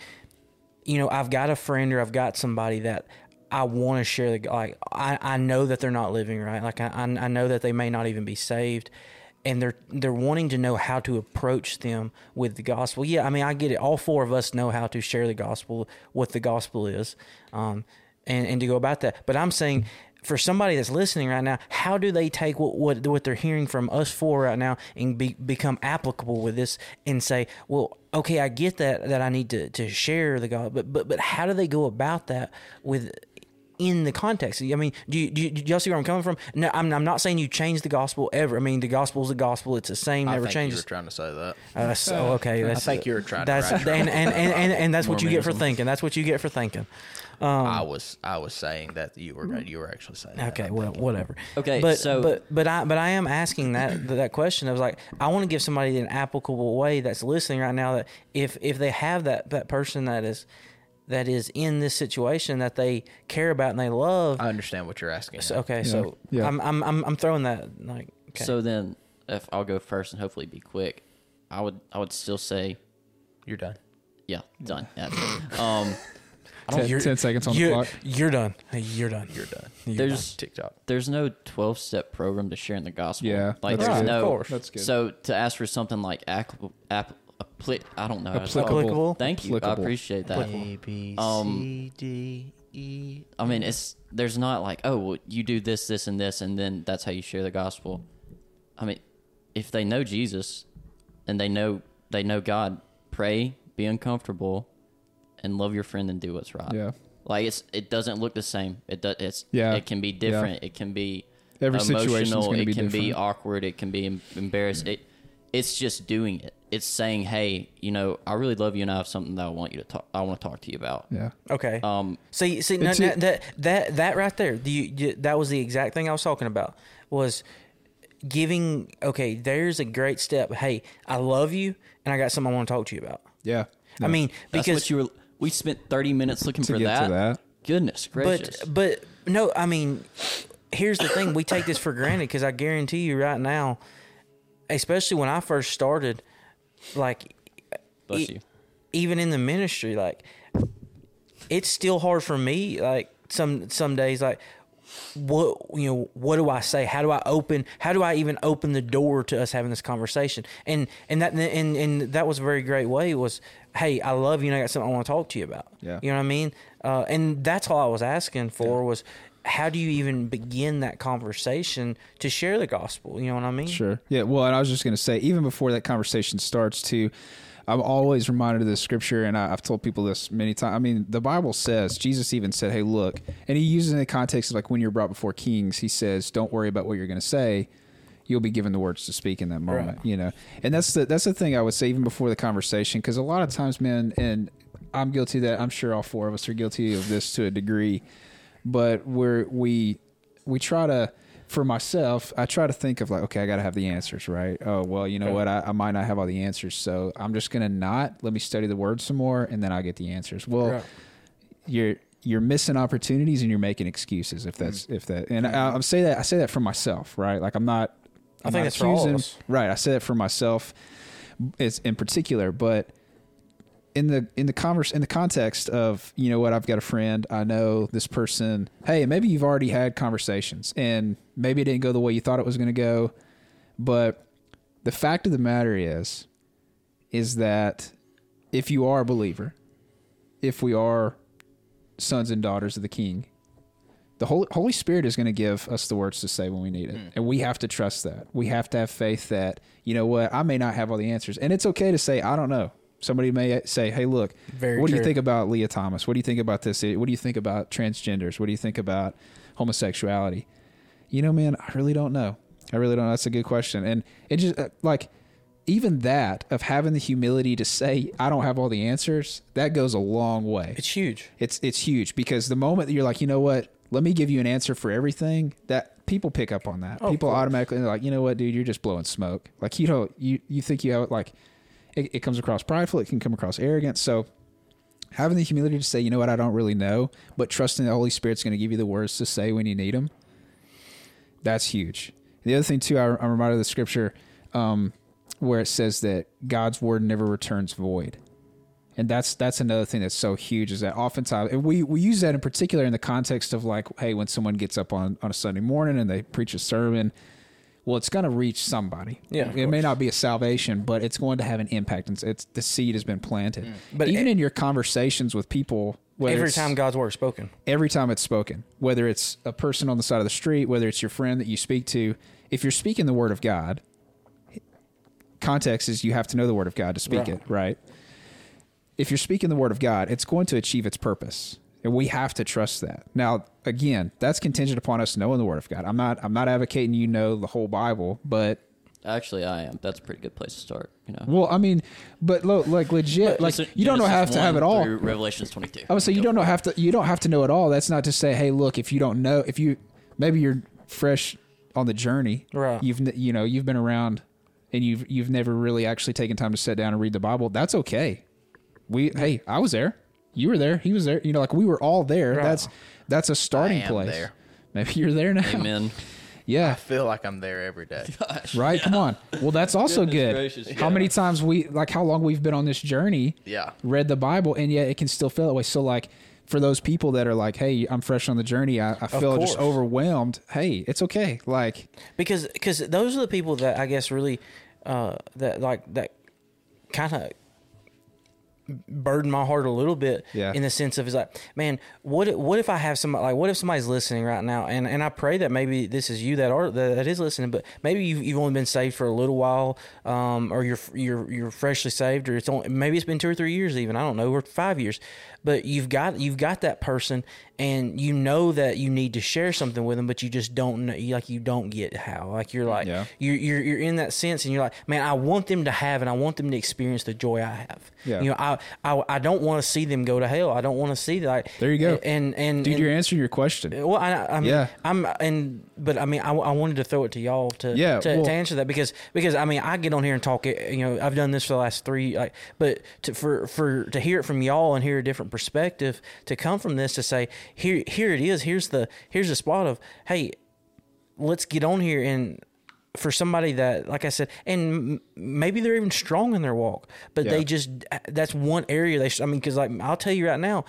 you know, I've got a friend or I've got somebody that I want to share the like. I, I know that they're not living right. Like I I know that they may not even be saved, and they're they're wanting to know how to approach them with the gospel. Yeah, I mean I get it. All four of us know how to share the gospel, what the gospel is, um, and and to go about that. But I'm saying. For somebody that's listening right now, how do they take what what, what they're hearing from us for right now and be, become applicable with this and say, well, okay, I get that that I need to, to share the God, but but but how do they go about that with in the context? I mean, do you, do, you, do y'all see where I'm coming from? No, I'm I'm not saying you change the gospel ever. I mean, the gospel is the gospel; it's the same, I never think you were changes. trying to say that. Uh, so okay, that's, think you were trying to That's it and, and, and, and, and that's what you get for thinking. That's what you get for thinking. I was I was saying that you were you were actually saying that. Okay, well, whatever. Okay, but so- but but I but I am asking that that question. I was like, I want to give somebody an applicable way that's listening right now that if if they have that that person that is that is in this situation that they care about and they love. I understand what you're asking. so, now. okay, so yeah. I'm, I'm I'm I'm throwing that like okay. So then, if I'll go first and hopefully be quick, I would I would still say, You're done. yeah, done. Yeah. Um, Ten, You're- 10 seconds on the you're, clock. you're done. Hey, You're done. You're done. You're there's TikTok. there's no 12 step program to sharing the gospel. Yeah, like that's there's good. no. Of course. That's good. So to ask for something like applicable, app, appli- I don't know. how to say it. Applicable. Applicable. Thank you. I Applicable. appreciate that. A B Um, C D E. I mean, it's there's not like oh well, you do this, this, and this, and then that's how you share the gospel. I mean, if they know Jesus and they know they know God, pray, be uncomfortable, and love your friend and do what's right. Yeah. Like it's it doesn't look the same. It does. It's Yeah. It can be different. It can be Every situation's emotional. It be can be awkward. It can be em- embarrassed. It it's just doing it. It's saying, hey, you know, I really love you, and I have something that I want you to talk. I want to talk to you about. Yeah. Okay. Um, See, see, no, no, that that that right there, the, you, that was the exact thing I was talking about. Was giving. Okay, there's a great step. Hey, I love you, and I got something I want to talk to you about. Yeah. I mean, That's because what you were. We spent thirty minutes looking To for get that. to that. Goodness gracious! but but no, I mean, here's the thing: we take this for granted because I guarantee you right now, especially when I first started, like Bless e- you. even in the ministry, like it's still hard for me. Like some some days, like what you know, what do I say? How do I open? How do I even open the door to us having this conversation? And and that and and that was a very great way. Was hey, I love you, and I got something I want to talk to you about. Yeah. you know what I mean. Uh, and that's all I was asking for was. How do you even begin that conversation to share the gospel? You know what I mean? Sure. Yeah. Well, and I was just going to say, even before that conversation starts, too, I'm always reminded of this scripture, and I, I've told people this many times. I mean, the Bible says, Jesus even said, "Hey, look," and he uses it in the context of like when you're brought before kings. He says, "Don't worry about what you're going to say." You'll be given the words to speak in that moment, Right. you know, and that's the that's the thing I would say even before the conversation, because a lot of times, man, and I'm guilty of that. I'm sure all four of us are guilty of this to a degree, but we're we we try to for myself i try to think of like okay i gotta have the answers right oh well you know Right. what I, I might not have all the answers so i'm just gonna not let me study the word some more and then i'll get the answers well Right. you're you're missing opportunities and you're making excuses if that's Mm. if that and I, I'm say that I say that for myself right like I'm not I I'm think not that's for all of accusing- us. right I say that for myself it's in particular but in the in the converse in the context of you know what I've got a friend I know this person. Hey maybe you've already had conversations and maybe it didn't go the way you thought it was going to go but the fact of the matter is is that if you are a believer if we are sons and daughters of the king the holy, holy spirit is going to give us the words to say when we need it. Hmm. And we have to trust that. We have to have faith that you know what i may not have all the answers. And it's okay to say i don't know somebody may say hey look Very what do you think about Lia Thomas what do you think about this what do you think about transgenders what do you think about homosexuality you know man i really don't know I really don't. know. That's a good question, and it just uh, like even that of having the humility to say I don't have all the answers. That goes a long way. It's huge. It's it's huge because the moment that you're like, you know what, let me give you an answer for everything. That people pick up on that. Oh, people automatically like, you know what, dude, you're just blowing smoke. Like you don't you you think you have like it, it comes across prideful. It can come across arrogant. So having the humility to say, you know what, I don't really know, but trusting the Holy Spirit's going to give you the words to say when you need them. That's huge. The other thing too, I, I'm reminded of the scripture um, where it says that God's word never returns void and that's that's another thing that's so huge is that oftentimes and we we use that in particular in the context of like hey when someone gets up on on a sunday morning and they preach a sermon well it's going to reach somebody Yeah, it may not be a salvation but it's going to have an impact and it's, it's the seed has been planted Mm. But even e- in your conversations with people Every time God's word is spoken. every time it's spoken, whether it's a person on the side of the street, whether it's your friend that you speak to, if you're speaking the word of God, context is you have to know the word of God to speak Right. it, right? If you're speaking the word of God, it's going to achieve its purpose. And we have to trust that. Now, again, that's contingent upon us knowing the word of God. I'm not I'm not advocating you know the whole Bible, but Actually, I am. That's a pretty good place to start. You know, well, I mean, but lo, like legit, like Genesis- you don't know have to have it all. Revelations 22. I would say you don't know for have to you don't have to know it all. That's not to say, hey, look, if you don't know, if you maybe you're fresh on the journey, Right. You've you know you've been around and you've you've never really actually taken time to sit down and read the Bible. That's okay. We hey, I was there. You were there. He was there. You know, like we were all there. Right. That's that's a starting I am place. there. Maybe you're there now. Amen. (laughs) Yeah, I feel like I'm there every day. (laughs) Right. Come on. Well, that's (laughs) also Goodness good. gracious, How yeah. many times we like how long we've been on this journey? Yeah. read the Bible, and yet it can still feel that way. So, like, for those people that are like, "Hey, I'm fresh on the journey. I, I feel just overwhelmed." Hey, it's okay. Like, because because those are the people that I guess really uh, that like that kind of burden my heart a little bit Yeah. in the sense of it's like man what if, what if I have somebody like what if somebody's listening right now? And and I pray that maybe this is you that are that, that is listening but maybe you've, you've only been saved for a little while um, or you're you're you're freshly saved or it's only maybe it's been two or three years even. I don't know or five years but you've got you've got that person and you know that you need to share something with them but you just don't know you like you don't get how like you're like Yeah. you're, you're you're in that sense and you're like man i want them to have and i want them to experience the joy i have Yeah. you know i i, I don't want to see them go to hell i don't want to see that like There you go. and and dude, and, you're answering your question. well, I, I mean, Yeah. I'm, and but I mean, I, I wanted to throw it to y'all to, Yeah, to, well- to answer that because because I mean, I get on here and talk. You know, I've done this for the last three, like, but to, for for to hear it from y'all and hear a different perspective to come from this to say here here it is. Here's the here's the spot of hey, let's get on here and for somebody that like i said and m- maybe they're even strong in their walk but Yeah. they just uh, that's one area they sh- i mean because like i'll tell you right now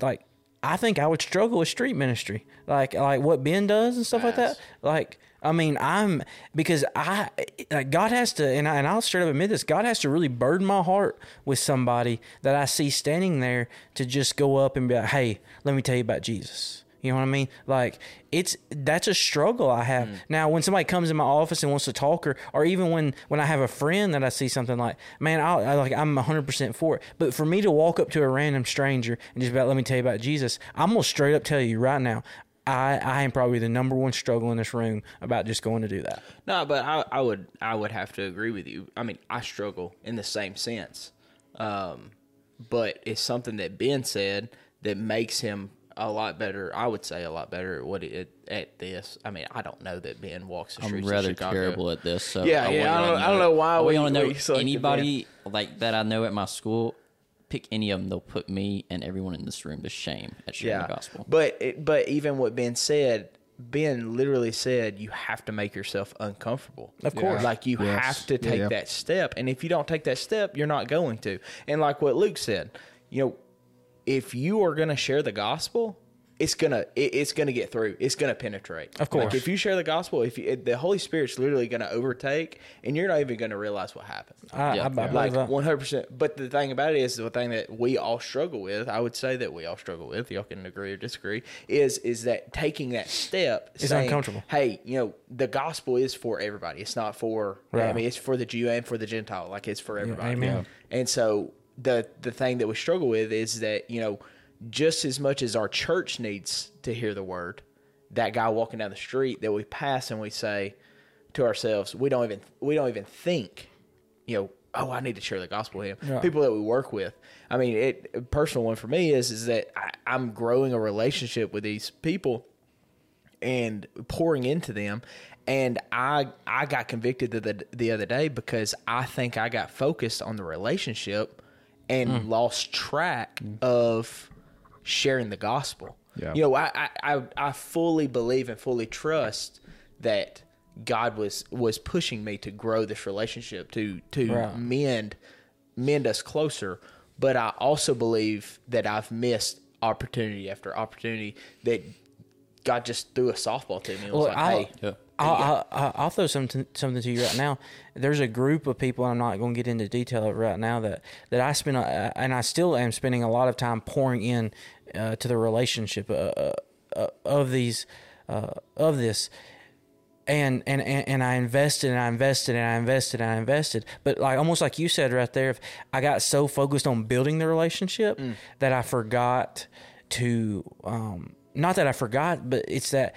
like i think i would struggle with street ministry like like what ben does and stuff like that like i mean i'm because i like god has to and, I, and i'll straight up admit this god has to really burden my heart with somebody that i see standing there to just go up and be like hey let me tell you about jesus you know what I mean? Like it's that's a struggle I have. Mm. Now when somebody comes in my office and wants to talk or or even when when I have a friend that I see something like, man, I'll, I like I'm 100% for it. But for me to walk up to a random stranger and just about let me tell you about Jesus, I'm going to straight up tell you right now, I I am probably the number one struggle in this room about just going to do that. No, but I, I would I would have to agree with you. I mean, I struggle in the same sense, um, but it's something that Ben said that makes him a lot better. I would say a lot better at what it, at this. I mean, I don't know that Ben walks the I'm rather of Chicago. terrible at this. So Yeah, I yeah, I don't- to I don't know why want we- y'all to know we anybody like that I know at my school. Pick any of them; they'll put me and everyone in this room to shame at sharing yeah, the gospel. But it, but even what Ben said, Ben literally said you have to make yourself uncomfortable. Of course. like you Yes. have to take yeah. that step, and if you don't take that step, you're not going to. And like what Luke said, you know, if you are going to share the gospel. It's gonna it, it's gonna get through. It's gonna penetrate. Of course. like if you share the gospel, if you, the Holy Spirit's literally gonna overtake, and you're not even gonna realize what happened I, Yeah. I, I like one hundred percent. But the thing about it is, the thing that we all struggle with, I would say that we all struggle with. Y'all can agree or disagree. Is is that taking that step? It's saying, uncomfortable. Hey, you know, the gospel is for everybody. It's not for. I mean, it's for the Jew and for the Gentile. Like it's for everybody. amen. And so the the thing that we struggle with is that you know, just as much as our church needs to hear the word, that guy walking down the street that we pass and we say, to ourselves, we don't even we don't even think, you know, oh, I need to share the gospel with him. Yeah. People that we work with. I mean, it a personal one for me is is that I, I'm growing a relationship with these people and pouring into them. And I I got convicted the, the the other day because I think I got focused on the relationship and Mm. lost track of sharing the gospel. Yeah. You know, I, I I I fully believe and fully trust that God was was pushing me to grow this relationship to to Right. mend mend us closer. But I also believe that I've missed opportunity after opportunity that God just threw a softball to me. and was Well, like, I'll, hey, Yeah. I'll, I'll, I'll throw something something to you right now. There's a group of people. I'm not going to get into detail of right now that that I spend uh, and I still am spending a lot of time pouring in uh, to the relationship uh, uh, of these uh, of this. And, and and and I invested and I invested and I invested and I invested, but like almost like you said right there, if I got so focused on building the relationship that I forgot to um, not that I forgot, but it's that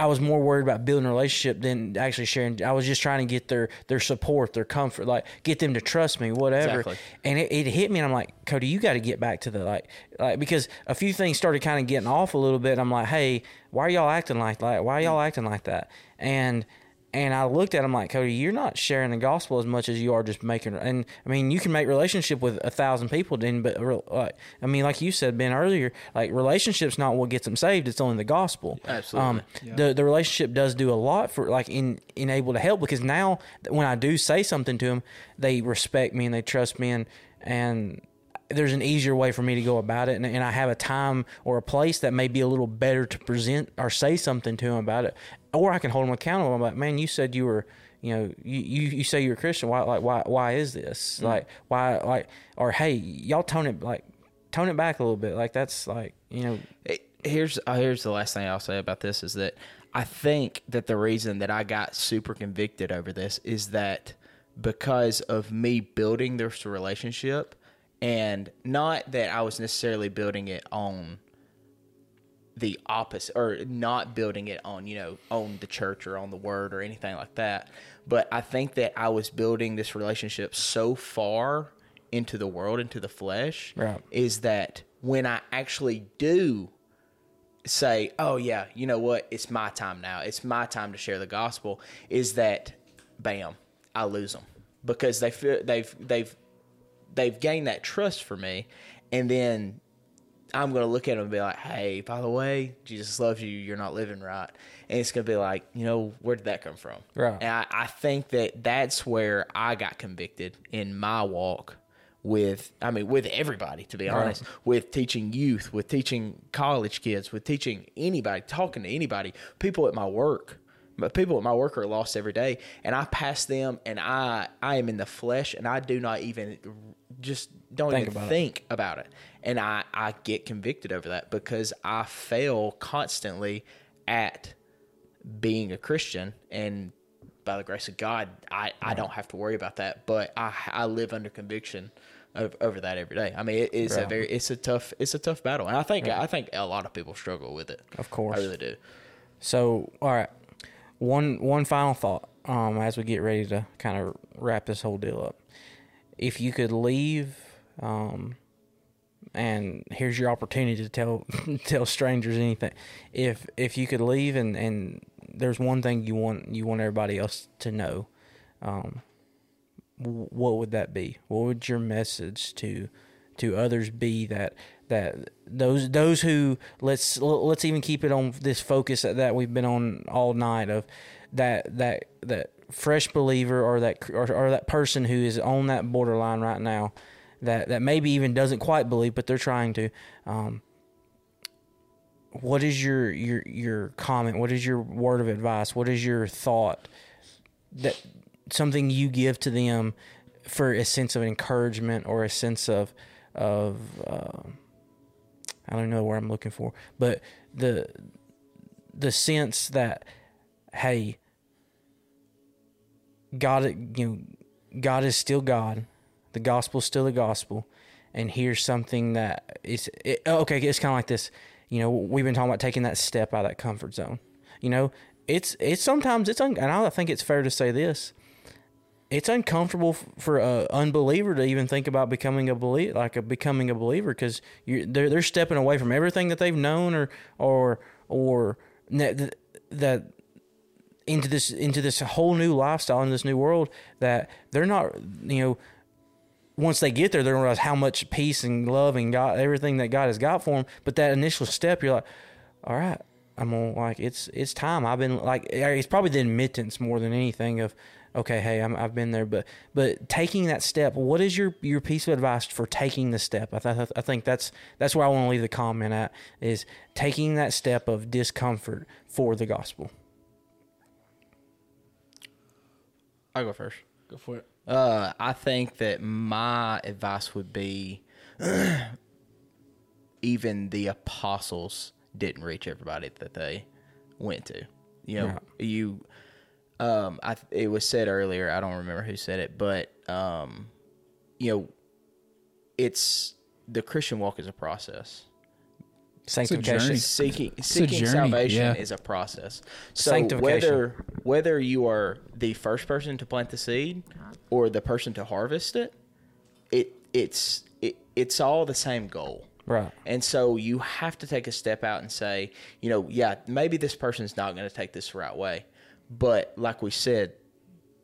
I was more worried about building a relationship than actually sharing. I was just trying to get their their support, their comfort, like get them to trust me, whatever. Exactly. And it, it hit me, and I'm like, Cody, you got to get back to the like, like because a few things started kind of getting off a little bit. I'm like, hey, why are y'all acting like that? Why are y'all acting like that? And and I looked at him like, Cody, you're not sharing the gospel as much as you are just making. And I mean, you can make relationship with a thousand people, then, but like, I mean, like you said, Ben earlier, like relationships not what gets them saved. It's only the gospel. Absolutely. Um, the the relationship does do a lot for like in in able to help because now when I do say something to them, they respect me and they trust me and and there's an easier way for me to go about it and, and I have a time or a place that may be a little better to present or say something to them about it or I can hold them accountable. I'm like, man, you said you were you know, you, you, you say you're a Christian. Why, like, why, why is this? Like, why, like, or hey, y'all tone it, like, tone it back a little bit. Like, that's like, you know, It- here's uh, here's the last thing I'll say about this is that I think that the reason that I got super convicted over this is that because of me building this relationship and not that I was necessarily building it on the opposite or not building it on you know on the church or on the word or anything like that. But i think that i was building this relationship so far into the world into the flesh Right. is that when i actually do say oh yeah you know what? It's my time now. It's my time to share the gospel is that bam i lose them because they feel they've they've they've gained that trust for me and then I'm gonna look at them and be like, "Hey, by the way, Jesus loves you. You're not living right." And it's gonna be like, you know, where did that come from? Right. And I, I think that that's where I got convicted in my walk with, I mean, with everybody. To be honest, with teaching youth, with teaching college kids, with teaching anybody, talking to anybody, people at my work. But people at my work are lost every day, and I pass them, and I I am in the flesh, and I do not even just don't Think even about it. think about it. And I, I get convicted over that because I fail constantly at being a Christian. And by the grace of God, I, I don't have to worry about that. But I, I live under conviction over that every day. I mean, it is a very, it's a tough, it's a tough battle. And I think, I think a lot of people struggle with it. Of course. I really do. So, all right, one one final thought um, as we get ready to kind of wrap this whole deal up. If you could leave, um, and here's your opportunity to tell (laughs) tell strangers anything. If if you could leave and and there's one thing you want you want everybody else to know, um, what would that be? What would your message to to others be that that those those who let's let's even keep it on this focus that, we've been on all night of that that that fresh believer or that or, or that person who is on that borderline right now that that maybe even doesn't quite believe but they're trying to um, what is your your your comment? What is your word of advice? What is your thought that something you give to them for a sense of encouragement or a sense of of uh, I don't know where I'm looking for, but the the sense that hey, God, you know, God is still God, the gospel is still the gospel, and here's something that is it, okay. It's kind of like this, you know. We've been talking about taking that step out of that comfort zone. You know, it's it's sometimes it's un, and I think it's fair to say this. It's uncomfortable for a unbeliever to even think about becoming a believer, like a becoming a believer, because they're they're stepping away from everything that they've known or or or that that into this into this whole new lifestyle in this new world that they're not you know once they get there they're gonna realize how much peace and love and God everything that God has got for them but that initial step you're like all right I'm gonna like it's it's time I've been like it's probably the admittance more than anything of okay hey I'm, I've been there but but taking that step what is your your piece of advice for taking the step I, th- I think that's that's where I want to leave the comment at is taking that step of discomfort for the gospel I'll go first. Go for it. Uh, I think that my advice would be (clears throat) even the apostles didn't reach everybody that they went to. You know, you um I it was said earlier, I don't remember who said it, but um you know it's the Christian walk is a process. sanctification journey. Seeking a seeking journey, salvation yeah. is a process. So Sanctification. whether whether you are the first person to plant the seed or the person to harvest it, it it's it, it's all the same goal. Right And so you have to take a step out and say, you know, yeah, maybe this person's not going to take this the right way, but like we said,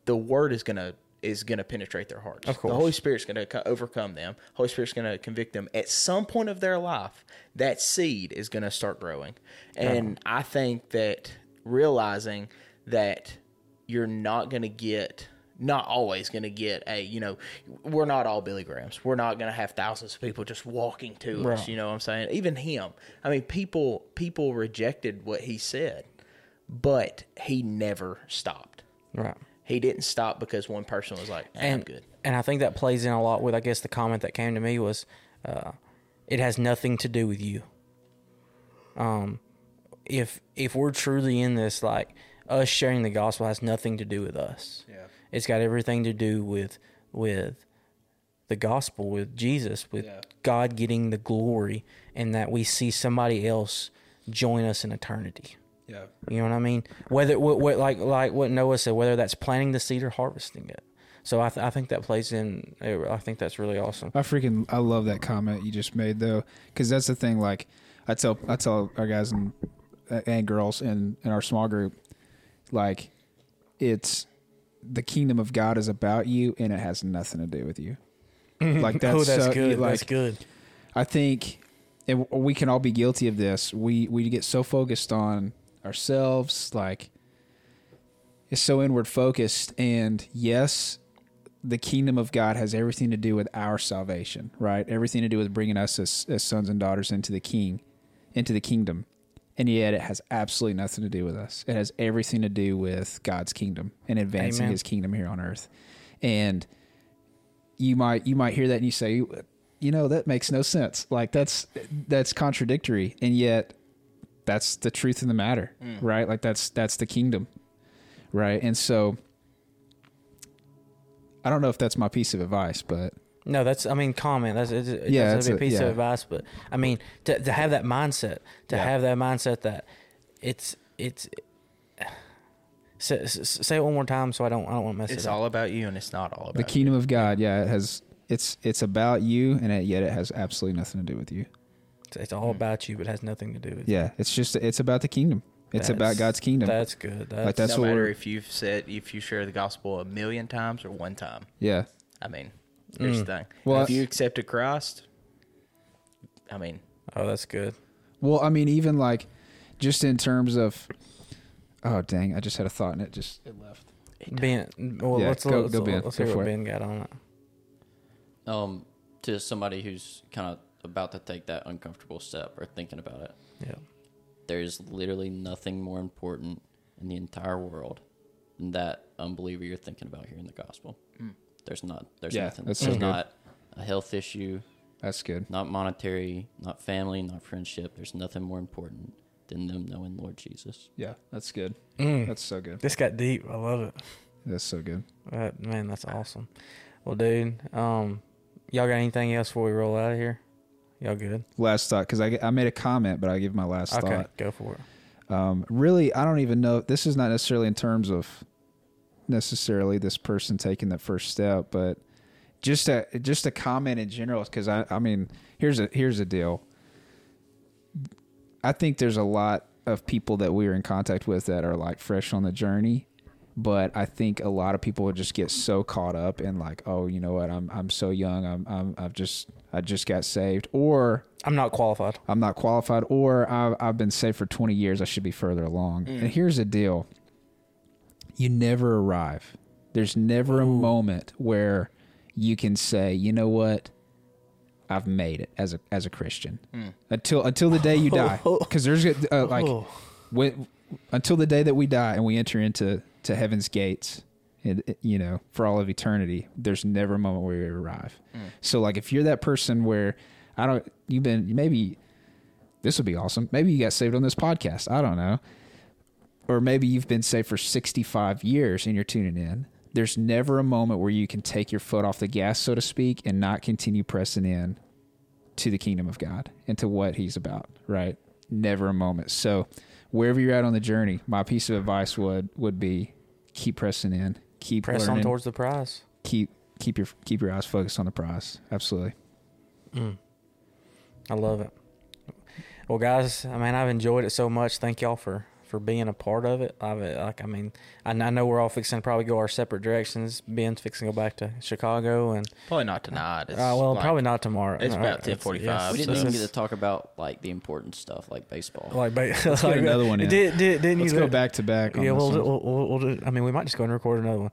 the word is going to is going to penetrate their hearts. Of course. The Holy Spirit's going to overcome them. Holy Spirit's going to convict them. At some point of their life, that seed is going to start growing. And I think that realizing that you're not going to get not always going to get a you know we're not all billy grahams. We're not going to have thousands of people just walking to us you know what i'm saying? Even him. I mean people people rejected what he said but he never stopped. Right. He didn't stop because one person was like eh, i'm and good. and I think that plays in a lot with I guess the comment that came to me was, uh, it has nothing to do with you. Um, if if we're truly in this, like us sharing the gospel has nothing to do with us. Yeah. It's got everything to do with with the gospel, with Jesus, with Yeah. God getting the glory, and that we see somebody else join us in eternity. Yeah. You know what I mean? Whether what, what like like what Noah said, whether that's planting the seed or harvesting it. So I th- I think that plays in. Uh, I think that's really awesome. I freaking I love that comment you just made though, because that's the thing. Like I tell I tell our guys and and girls in in our small group, like it's the kingdom of God is about you and it has nothing to do with you. Mm-hmm. Like (laughs) oh, that's, oh, that's so- good. Like that's good. I think, and we can all be guilty of this. We we get so focused on ourselves, like it's so inward focused. And yes, the kingdom of God has everything to do with our salvation, right? Everything to do with bringing us as, as sons and daughters into the King, into the kingdom. And yet, it has absolutely nothing to do with us. It has everything to do with God's kingdom and advancing Amen. His kingdom here on earth. And you might you might hear that and you say, you know, that makes no sense. Like that's that's contradictory, and yet that's the truth of the matter, mm. right? Like that's that's the kingdom, right? And so I don't know if that's my piece of advice, but No, that's I mean comment. That's it's, it's Yeah, that's it's a a- piece yeah. of advice, but I mean to to have that mindset, to Yeah. have that mindset that it's it's. Say, say it one more time, so I don't I don't want to mess it's it up. It's all about you and it's not all about the you. kingdom of God, yeah, it has it's it's about you, and it, yet it has absolutely nothing to do with you. It's, it's all about you, but it has nothing to do with. You. Yeah, it's just it's about the kingdom. It's about God's kingdom. That's good. That's, Like that's no what matter we're, if you've said if you share the gospel a million times or one time yeah. i mean here's Mm. the thing Well, if you accept accepted christ i mean oh, that's good. Well, I mean, even like just in terms of, oh dang, I just had a thought and it just it left. Ben, well, Yeah, let's, go- let's, go Ben. let's Go hear for what it. Ben got on it. Um, to somebody who's kind of about to take that uncomfortable step or thinking about it, Yeah. there's literally nothing more important in the entire world than that unbeliever you're thinking about here in the gospel. There's not. There's Yeah, nothing. that's so there's good. not a health issue, That's good. not monetary, not family, not friendship. There's nothing more important than them knowing Lord Jesus. Yeah, that's good. Mm. That's so good. This got deep. I love it. That's so good. That, man, that's awesome. Well, dude, um, y'all got anything else before we roll out of here? Y'all good? Last thought, because I, I made a comment, but I give my last Okay, thought. Okay, go for it. Um, really, I don't even know. This is not necessarily in terms of necessarily this person taking that first step, but just a just a comment in general. Because I, I mean, here's a here's a deal. I think there's a lot of people that we're in contact with that are like fresh on the journey, but I think a lot of people would just get so caught up in like, oh, you know what, I'm I'm so young, I'm I'm I've just I just got saved, or I'm not qualified. I'm not qualified, or I've, I've been saved for 20 years. I should be further along. And mm. here's the deal you never arrive. There's never a moment where you can say, you know what? I've made it as a as a Christian until until the day you die, (laughs) because there's uh, like when, until the day that we die and we enter into to heaven's gates, and, you know, for all of eternity. There's never a moment where we arrive. So like, if you're that person where I don't, you've been maybe this would be awesome. Maybe you got saved on this podcast. I don't know. Or maybe you've been saved for 65 years and you're tuning in. There's never a moment where you can take your foot off the gas, so to speak, and not continue pressing in to the kingdom of God and to what he's about, right? Never a moment. So wherever you're at on the journey, my piece of advice would would be keep pressing in, keep Press learning, on towards the prize. keep keep your keep your eyes focused on the prize. Absolutely. Mm. I love it. Well, guys, I mean, I've enjoyed it so much. Thank y'all for for being a part of it. I've uh, like, I mean, I, I know we're all fixing to probably go our separate directions. Ben's fixing to go back to Chicago, and Probably not tonight. It's uh, well, like- probably not tomorrow. it's Uh, about 10:45, yeah, We didn't even get to talk about like the important stuff like baseball. like, ba- Let's (laughs) like, get another one in. Did, did, didn't Let's you go back to back. Yeah, this we'll, one. we'll, we'll, we'll do, I mean, we might just go and record another one.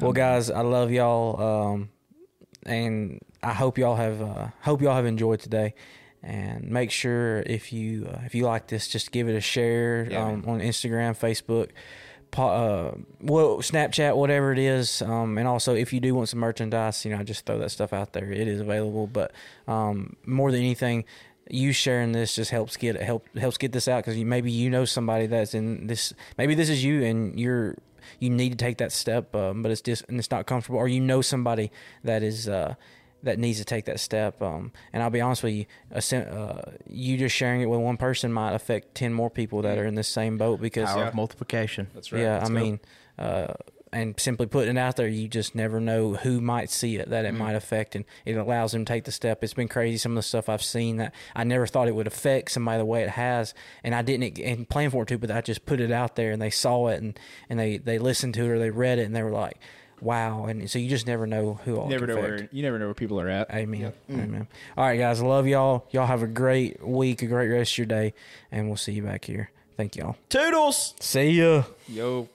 Well, guys, I love y'all, um, and I hope y'all have uh, hope y'all have enjoyed today. And make sure if you uh, if you like this, just give it a share Yeah, um, on Instagram, Facebook, po- uh, well, Snapchat, whatever it is. Um, and also, if you do want some merchandise, you know, just throw that stuff out there. It is available. But um, more than anything, you sharing this just helps get help helps get this out because you, maybe you know somebody that's in this. Maybe this is you, and you're you need to take that step, um, but it's just and it's not comfortable, or you know somebody that is. Uh, that needs to take that step. Um, and I'll be honest with you, uh, you just sharing it with one person might affect ten more people that are in the same boat because Power of multiplication. That's right. yeah, Let's I go. mean, uh, and simply putting it out there, you just never know who might see it that it might affect, and it allows them to take the step. It's been crazy some of the stuff I've seen that I never thought it would affect somebody the way it has, and I didn't and plan for it to, but I just put it out there, and they saw it, and and they they listened to it or they read it, and they were like, wow, and so you just never know who all never can know affect. where you never know where people are at. Amen. Mm. Amen. All right, guys. Love y'all. Y'all have a great week, a great rest of your day, and we'll see you back here. Thank y'all. Toodles. See ya. Yo.